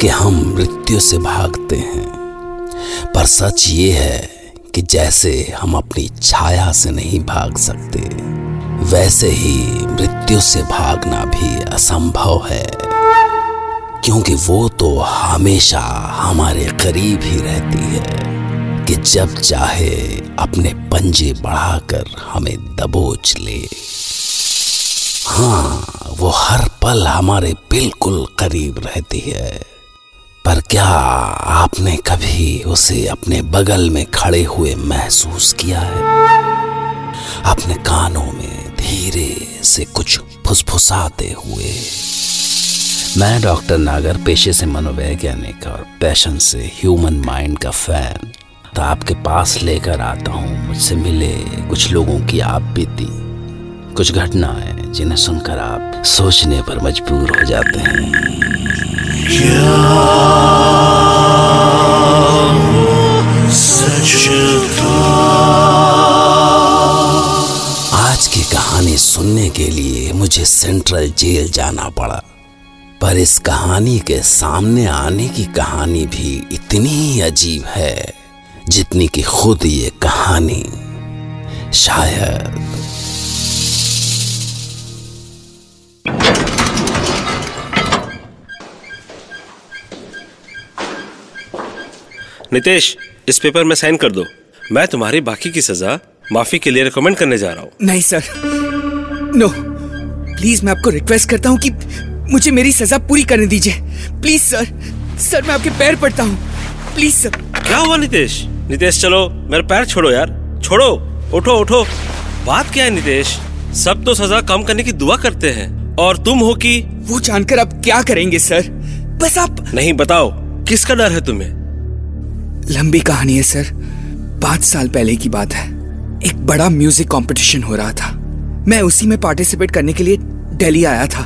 कि हम मृत्यु से भागते हैं। पर सच ये है कि जैसे हम अपनी छाया से नहीं भाग सकते, वैसे ही मृत्यु से भागना भी असंभव है। क्योंकि वो तो हमेशा हमारे करीब ही रहती है कि जब चाहे अपने पंजे बढ़ाकर हमें दबोच ले। हाँ वो हर पल हमारे बिल्कुल करीब रहती है। पर क्या आपने कभी उसे अपने बगल में खड़े हुए महसूस किया है? अपने कानों में धीरे से कुछ फुसफुसाते हुए। मैं डॉक्टर नागर, पेशे से मनोवैज्ञानिक और पैशन से ह्यूमन माइंड का फ़ैन। तो आपके पास लेकर आता हूँ, मुझसे मिले कुछ लोगों की आप बीती। कुछ घटनाएँ जिन्हें सुनकर आप सोचने पर मजबूर हो जाते हैं। सेंट्रल जेल जाना पड़ा। पर इस कहानी के सामने आने की कहानी भी इतनी ही अजीब है जितनी कि खुद ये कहानी। शायद। नितेश इस पेपर में साइन कर दो। मैं तुम्हारी बाकी की सजा माफ़ी के लिए रिकमेंड करने जा रहा हूँ। नहीं सर नो प्लीज़ मैं आपको रिक्वेस्ट करता हूँ कि मुझे मेरी सजा पूरी करने दीजिए। प्लीज़ सर सर मैं आपके पैर पड़ता हूँ। प्लीज़ सर क्या हुआ नितेश? नितेश चलो मेरे पैर छोड़ो यार। छोड़ो उठो उठो। बात क्या है नितेश? सब तो सजा कम करने की दुआ करते हैं। और तुम हो कि? वो जानकर आप क्या करेंगे सर बस आप नहीं बताओ किसका डर है तुम्हें? लंबी कहानी है सर पाँच साल पहले की बात है। एक बड़ा म्यूज़िक कंपटीशन हो रहा था। मैं उसी में पार्टिसिपेट करने के लिए दिल्ली आया था।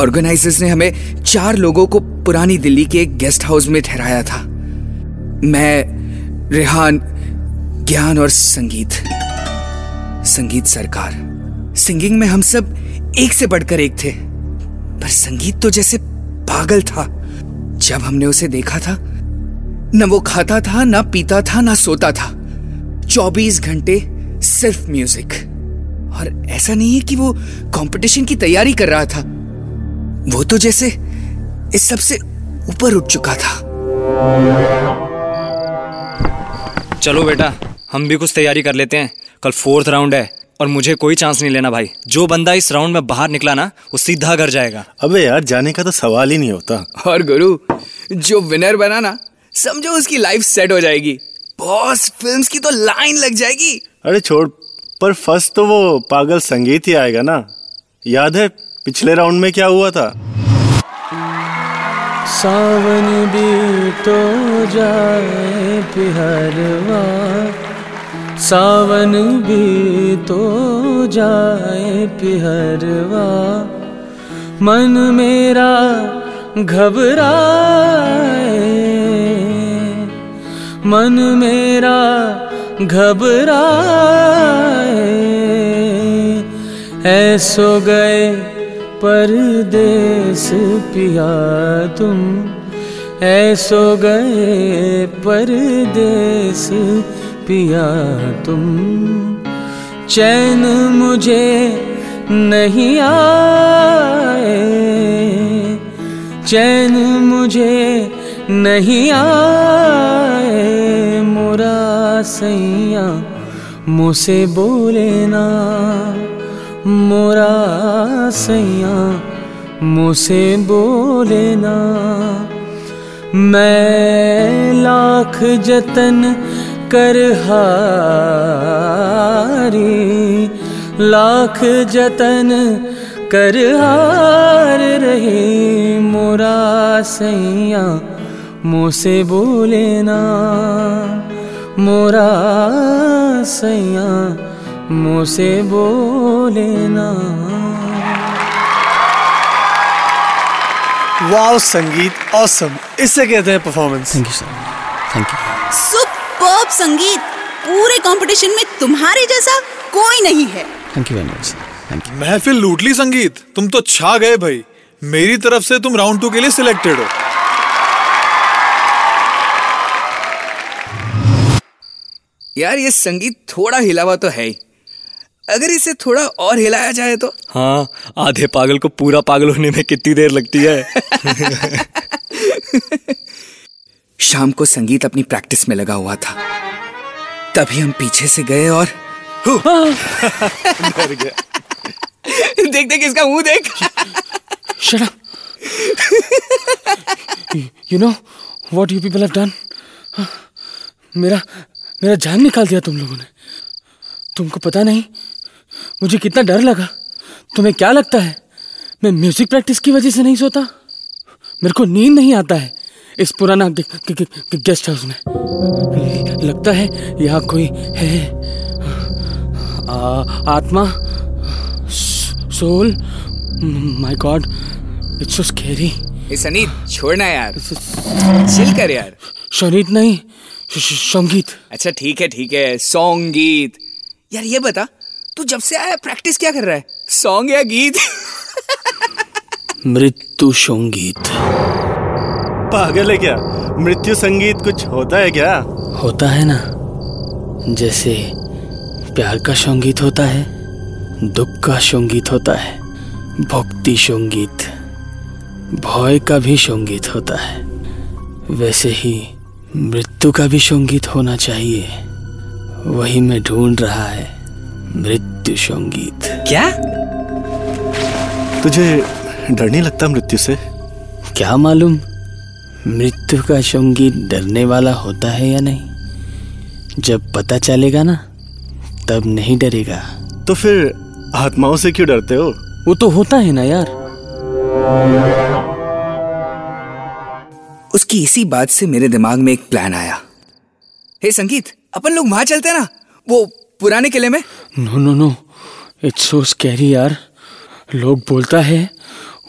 ऑर्गेनाइजर्स ने हमें चार लोगों को पुरानी दिल्ली के एक गेस्ट हाउस में ठहराया था। मैं, रेहान, ज्ञान और संगीत। संगीत सरकार। सिंगिंग में हम सब एक से बढ़कर एक थे। पर संगीत तो जैसे पागल था। जब हमने उसे देखा था, न वो खाता था, ना पीता था, ना सोता था। चौबीस घंटे सिर्फ़ म्यूज़िक और ऐसा नहीं है कि वो कंपटीशन की तैयारी कर रहा था। वो तो जैसे इस सबसे ऊपर उठ चुका था। चलो बेटा हम भी कुछ तैयारी कर लेते हैं। कल फोर्थ राउंड है और मुझे कोई चांस नहीं लेना भाई। जो बंदा इस राउंड में बाहर निकला ना वो सीधा घर जाएगा। अबे यार जाने का तो सवाल ही नहीं होता। और गुरु जो विनर बना ना समझो उसकी लाइफ सेट हो जाएगी। बॉस फिल्म्स की तो लाइन लग जाएगी। अरे छोड़ पर फ़र्स्ट तो वो पागल संगीत ही आएगा ना। याद है पिछले राउंड में क्या हुआ था? सावन भी तो जाए पिहरवा सावन भी तो जाए पिहरवा मन मेरा घबराए। मन मेरा घबराए। ऐसो गए परदेस पिया तुम। ऐसो गए परदेस पिया तुम। चैन मुझे नहीं आए। चैन मुझे नहीं आए मोरा सैया, मुझसे बोले ना। मोरा सैया मुसे बोले ना। मैं लाख जतन कर हारी, लाख जतन कर हार रही मोरा सैया। मुँह से बोले ना। मोरा सैया मुँह से बोले ना। वाओ संगीत ऑसम इसे कहते हैं performance thank you sir thank you superb Sangeet. पूरे कंपटीशन में तुम्हारे जैसा कोई नहीं है। Thank you very much thank you महफिल लूट ली संगीत। तुम तो छा गए भाई। मेरी तरफ़ से तुम राउंड टू के लिए सिलेक्टेड हो। यार ये संगीत थोड़ा हिला हुआ तो है ही। अगर इसे थोड़ा और हिलाया जाए तो? हाँ आधे पागल को पूरा पागल होने में कितनी देर लगती है। शाम को संगीत अपनी प्रैक्टिस में लगा हुआ था। तभी हम पीछे से गए और डर गया। देख देख इसका मुँह देख। Shut up. you, you know what you people have done? हाँ, मेरा मेरा जान निकाल दिया तुम लोगों ने। तुमको पता नहीं मुझे कितना डर लगा। तुम्हें क्या लगता है मैं म्यूज़िक प्रैक्टिस की वजह से नहीं सोता? मेरे को नींद नहीं आता है इस पुराना गेस्ट हाउस में। लगता है यहाँ कोई है आ, आत्मा soul my god it's so scary ए सनी छोड़ना यार। चिल कर यार। शनीत नहीं। संगीत। अच्छा ठीक है ठीक है। सॉन्ग गीत यार ये बता तू जब से आया प्रैक्टिस क्या कर रहा है? सॉन्ग या गीत? मृत्यु संगीत। पागल है क्या? मृत्यु संगीत कुछ होता है क्या? होता है ना। जैसे प्यार का संगीत होता है दुख का संगीत होता है भक्ति संगीत भय का भी संगीत होता है। वैसे ही मृत्यु का भी संगीत होना चाहिए। वही मैं ढूंढ रहा है मृत्यु संगीत। क्या? तुझे डर नहीं लगता मृत्यु से? क्या मालूम मृत्यु का संगीत डरने वाला होता है या नहीं? जब पता चलेगा ना तब नहीं डरेगा। तो फिर आत्माओं से क्यों डरते हो? वो तो होता है ना यार। उसकी इसी बात से मेरे दिमाग में एक प्लान आया। हे संगीत अपन लोग वहाँ चलते हैं ना? वो पुराने किले में? No no no it's so scary यार। लोग बोलता है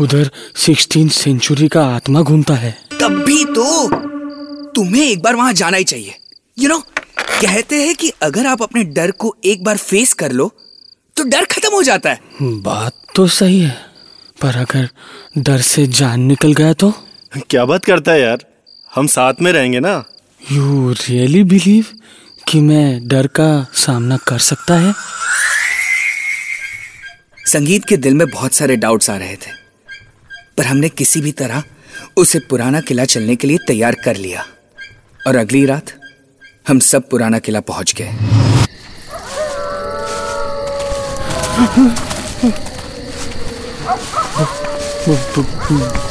उधर सिक्सटीन सेंचुरी का आत्मा घूमता है। तब भी तो तुम्हें एक बार वहाँ जाना ही चाहिए। यू you नो know, कहते हैं कि अगर आप अपने डर को एक बार फेस कर लो तो डर खत्म हो जाता है। बात तो सही है पर अगर डर से जान निकल गया तो? क्या बात करता है यार? हम साथ में रहेंगे ना? यू रियली बिलीव कि मैं डर का सामना कर सकता है? संगीत के दिल में बहुत सारे डाउट्स आ रहे थे पर हमने किसी भी तरह उसे पुराना किला चलने के लिए तैयार कर लिया। और अगली रात हम सब पुराना किला पहुँच गए।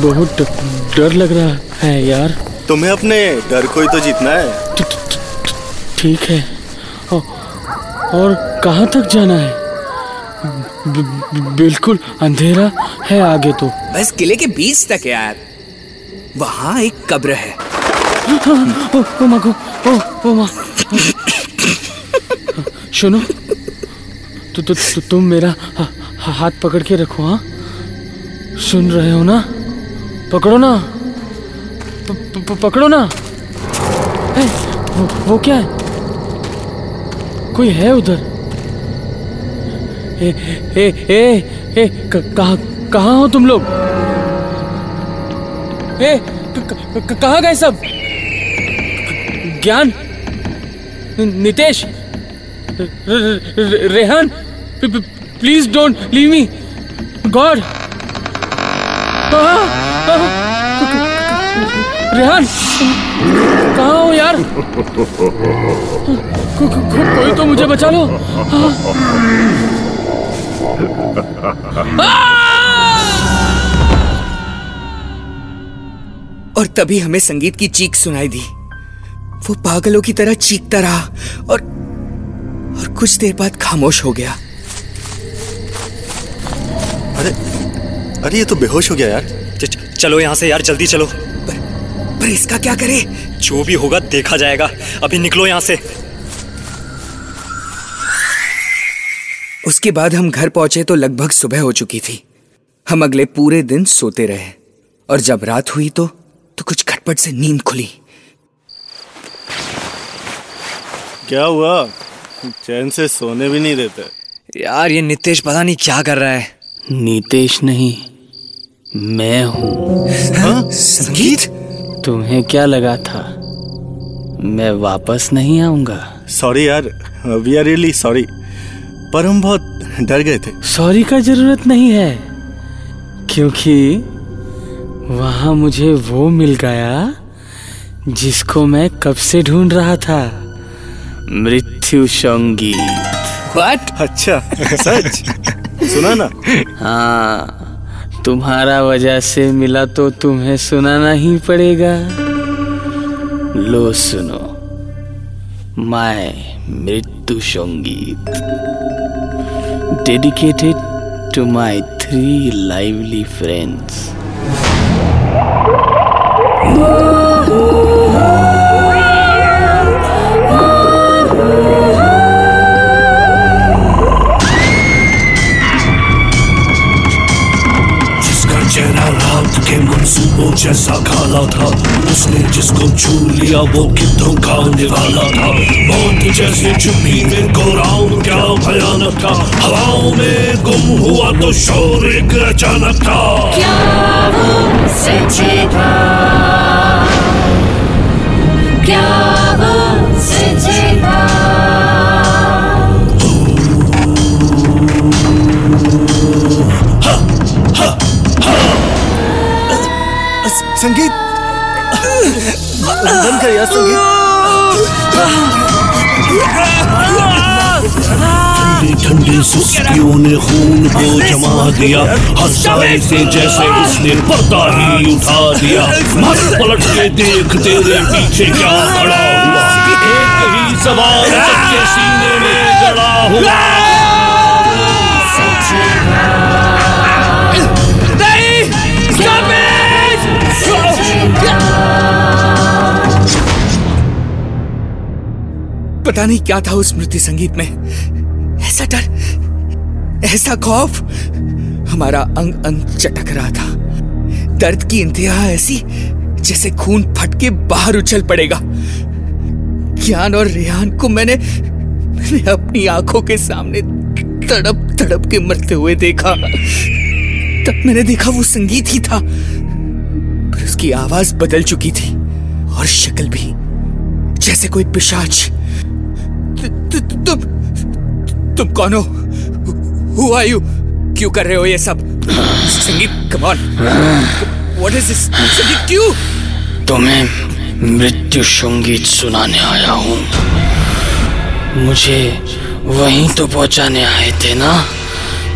बहुत डर लग रहा है यार। तुम्हें अपने डर को ही तो जीतना है। ठीक है। औ- और कहाँ तक जाना है? ब- ब- बिल्कुल अंधेरा है आगे तो। बस किले के बीच तक यार। वहाँ एक कब्र है। ओ, ओ माँ को ओ ओ माँ। सुनो तो, तो, तो तुम मेरा हा, हाथ पकड़ के रखो हाँ? सुन रहे हो ना? पकड़ो ना। पकड़ो ना। ए, वो, वो क्या है? कोई है उधर? ए ए ए ए कहाँ कहाँ हो तुम लोग? ए कहाँ गए सब? Gyan? Nitesh? Rehan? Please don't leave me. God! Rehan कहाँ हो यार? को, को, को, कोई तो मुझे बचा लो। और तभी हमें संगीत की चीख सुनाई दी। वो पागलों की तरह चीखता रहा और और कुछ देर बाद खामोश हो गया। अरे अरे ये तो बेहोश हो गया यार। च- च- चलो यहाँ से यार जल्दी चलो। पर इसका क्या करे? जो भी होगा देखा जाएगा। अभी निकलो यहाँ से। उसके बाद हम घर पहुँचे तो लगभग सुबह हो चुकी थी। हम अगले पूरे दिन सोते रहे। और जब रात हुई तो तो कुछ खटपट से नींद खुली। क्या हुआ? चैन से सोने भी नहीं देते। यार ये नितेश पता नहीं क्या कर रहा है। नीतेश नहीं मैं हूँ। संगीत? तुम्हें क्या लगा था? मैं वापस नहीं आऊँगा। सॉरी यार वी आर रियली सॉरी पर हम बहुत डर गए थे। सॉरी का ज़रूरत नहीं है। क्योंकि वहाँ मुझे वो मिल गया जिसको मैं कब से ढूंढ रहा था। मृत्यु संगीत। अच्छा सच? सुना ना? हाँ। तुम्हारा वजह से मिला तो तुम्हें सुनाना ही पड़ेगा। लो सुनो माय मृत्यु Sangeet. Dedicated to my three lively friends जिसको छू लिया वो कितों का निवाला था। मौत जैसे छुपी में गोराउन क्या भयानक था। हवाओं में गुम हुआ तो शोर एक अचानक था। संगीत सुस्तियों ने खून को जमा दिया हंसाए से जैसे उसने पर्दा ही उठा दिया मत पलट के देख तेरे पीछे क्या खड़ा हुआ एक ही सवाल सबके सीने में गड़ा हुआ पता नहीं क्या था उस मृत्यु संगीत में। ऐसा डर ऐसा खौफ? हमारा अंग अंग चटक रहा था। दर्द की इंतहा ऐसी, जैसे खून फट के बाहर उछल पड़ेगा। ज्ञान और रेहान को मैंने मैंने अपनी आँखों के सामने तड़प तड़प के मरते हुए देखा। तब मैंने देखा वो संगीत ही था, पर उसकी आवाज़ बदल चुकी थी और शक्ल भी, जैसे कोई पिशाच। तुम तुम कौन हो? हु आर यू क्यों कर रहे हो ये सब? Sangeet come on what is this Sangeet क्यों? तुम्हें मृत्यु संगीत सुनाने आया हूँ। मुझे वहीं तो पहुँचाने आए थे ना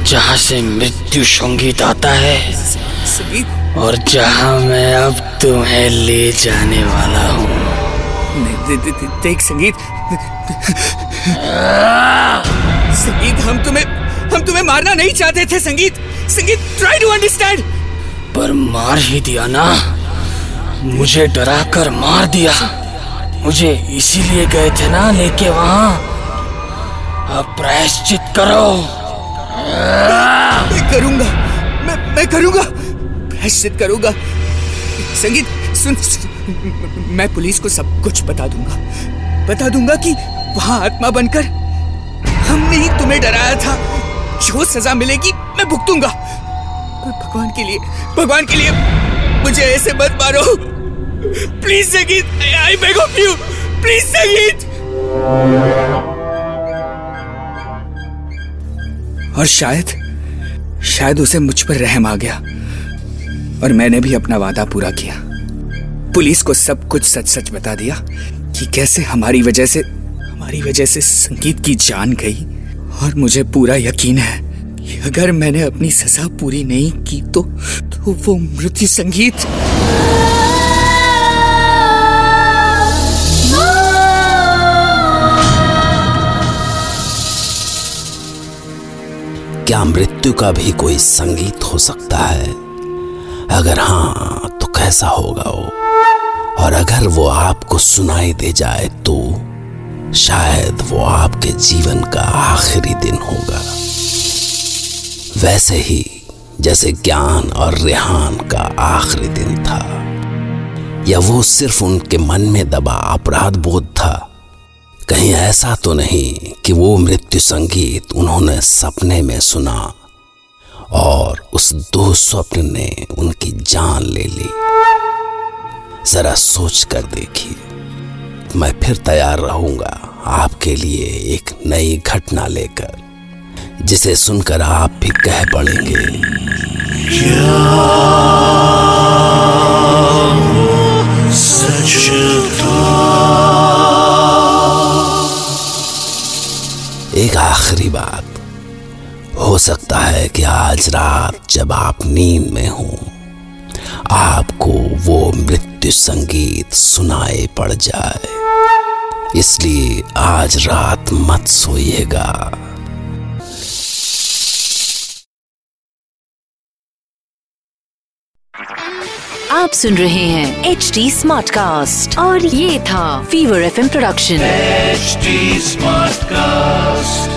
जहाँ से मृत्यु संगीत आता है। संगीत? और जहाँ मैं अब तुम्हें ले जाने वाला हूँ। दे, दे, दे, देख संगीत। संगीत हम तुम्हें हम तुम्हें मारना नहीं चाहते थे संगीत। संगीत ट्राई टू अंडरस्टैंड पर मार ही दिया ना। मुझे डरा कर मार दिया। मुझे इसीलिए गए थे ना लेके वहाँ। अब प्रायश्चित करो। मैं करूँगा। मैं मैं करूँगा। प्रायश्चित करूँगा। संगीत सुन, सुन। मैं पुलिस को सब कुछ बता दूँगा। बता दूँगा कि वहाँ आत्मा बनकर हमने ही तुम्हें डराया था। जो सजा मिलेगी, मैं भुगतूँगा। भगवान के लिए, भगवान के लिए मुझे ऐसे मत मारो। Please Sangeet I beg of you please Sangeet और शायद शायद उसे मुझ पर रहम आ गया। और मैंने भी अपना वादा पूरा किया। पुलिस को सब कुछ सच सच बता दिया कि कैसे हमारी वजह से, हमारी वजह से संगीत की जान गई। और मुझे पूरा यकीन है कि अगर मैंने अपनी सजा पूरी नहीं की तो, तो वो मृत्यु संगीत। क्या मृत्यु का भी कोई संगीत हो सकता है? अगर हाँ तो कैसा होगा वो? और अगर वो आपको सुनाई दे जाए तो? शायद वो आपके जीवन का आखिरी दिन होगा। वैसे ही, जैसे ज्ञान और रेहान का आखिरी दिन था, या वो सिर्फ़ उनके मन में दबा अपराध बोध था। कहीं ऐसा तो नहीं कि वो मृत्यु संगीत उन्होंने सपने में सुना और उस दो स्वप्न ने उनकी जान ले ली। जरा सोच कर देखिए। मैं फिर तैयार रहूँगा आपके लिए एक नई घटना लेकर, जिसे सुनकर आप भी कह पड़ेंगे। एक आखिरी बात, हो सकता है कि आज रात जब आप नींद में हो, आपको वो मृत्यु संगीत सुनाए पड़ जाए। इसलिए आज रात मत सोइएगा। आप सुन रहे हैं एच डी स्मार्ट कास्ट और ये था fever F M production H smart cast